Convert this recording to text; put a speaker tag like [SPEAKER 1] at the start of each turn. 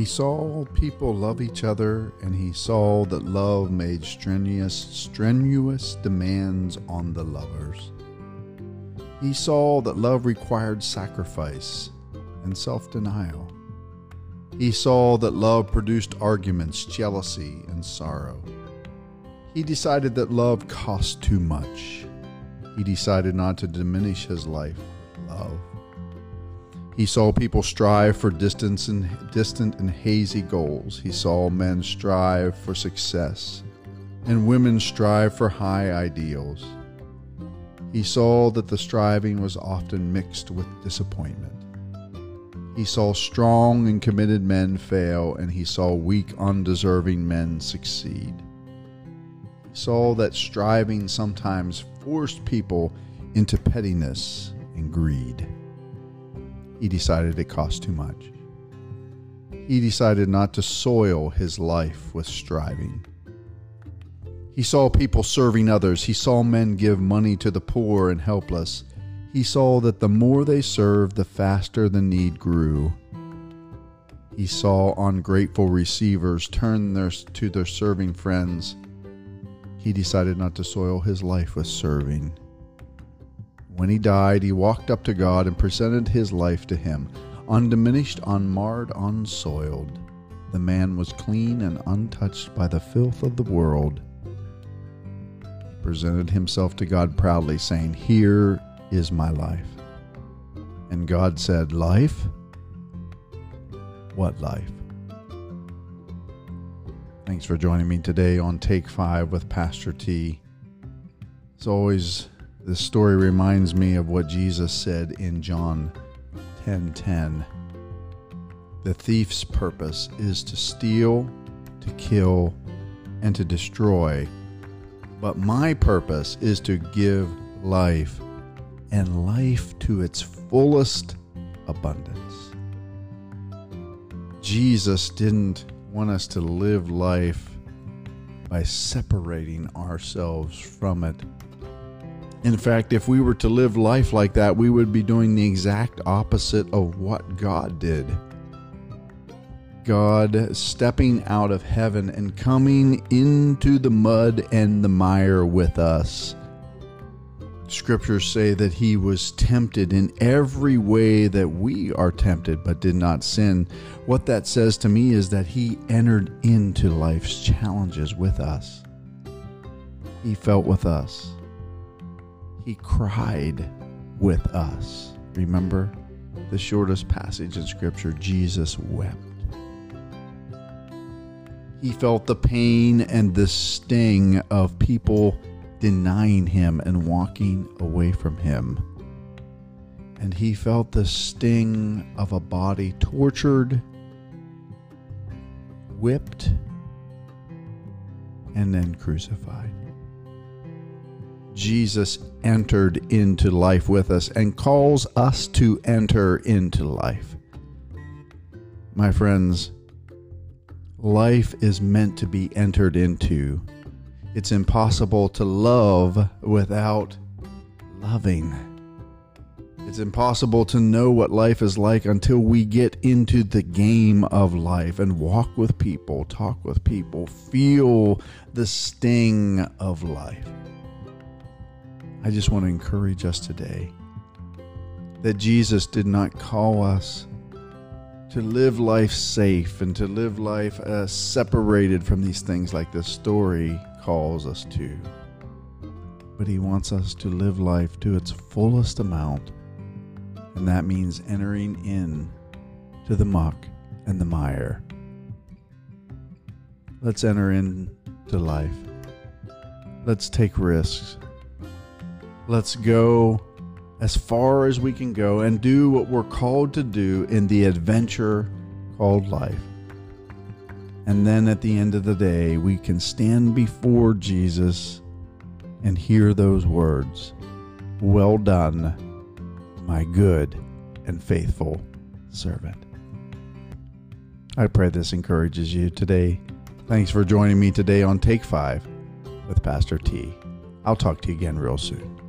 [SPEAKER 1] He saw people love each other, and he saw that love made strenuous, strenuous demands on the lovers. He saw that love required sacrifice and self denial. He saw that love produced arguments, jealousy, and sorrow. He decided that love cost too much. He decided not to diminish his life with love. He saw people strive for distance and distant and hazy goals. He saw men strive for success and women strive for high ideals. He saw that the striving was often mixed with disappointment. He saw strong and committed men fail, and he saw weak, undeserving men succeed. He saw that striving sometimes forced people into pettiness and greed. He decided it cost too much. He decided not to soil his life with striving. He saw people serving others. He saw men give money to the poor and helpless. He saw that the more they served, the faster the need grew. He saw ungrateful receivers turn their, to their serving friends. He decided not to soil his life with serving. When he died, he walked up to God and presented his life to him, undiminished, unmarred, unsoiled. The man was clean and untouched by the filth of the world. He presented himself to God proudly, saying, Here is my life. And God said, Life? What life? Thanks for joining me today on Take Five with Pastor T. It's always, this story reminds me of what Jesus said in John 10:10. 10, 10. The thief's purpose is to steal, to kill, and to destroy. But my purpose is to give life and life to its fullest abundance. Jesus didn't want us to live life by separating ourselves from it. In fact, if we were to live life like that, we would be doing the exact opposite of what God did. God stepping out of heaven and coming into the mud and the mire with us Scriptures say that he was tempted in every way that we are tempted, but did not sin. What that says to me is that he entered into life's challenges with us. He felt with us. He cried with us. Remember the shortest passage in Scripture Jesus wept. He felt the pain and the sting of people denying him and walking away from him. And he felt the sting of a body tortured, whipped, and then crucified. Jesus entered into life with us and calls us to enter into life. My friends, life is meant to be entered into it's impossible to love without loving. It's impossible to know what life is like until we get into the game of life and walk with people, talk with people, feel the sting of life. I just want to encourage us today that Jesus did not call us to live life safe and to live life uh, separated from these things like this story calls us to. But He wants us to live life to its fullest amount, and that means entering in to the muck and the mire. Let's enter into life. Let's take risks. Let's go as far as we can go and do what we're called to do in the adventure called life. And then at the end of the day, we can stand before Jesus and hear those words Well done, my good and faithful servant. I pray this encourages you today. Thanks for joining me today on Take Five with Pastor T. I'll talk to you again real soon.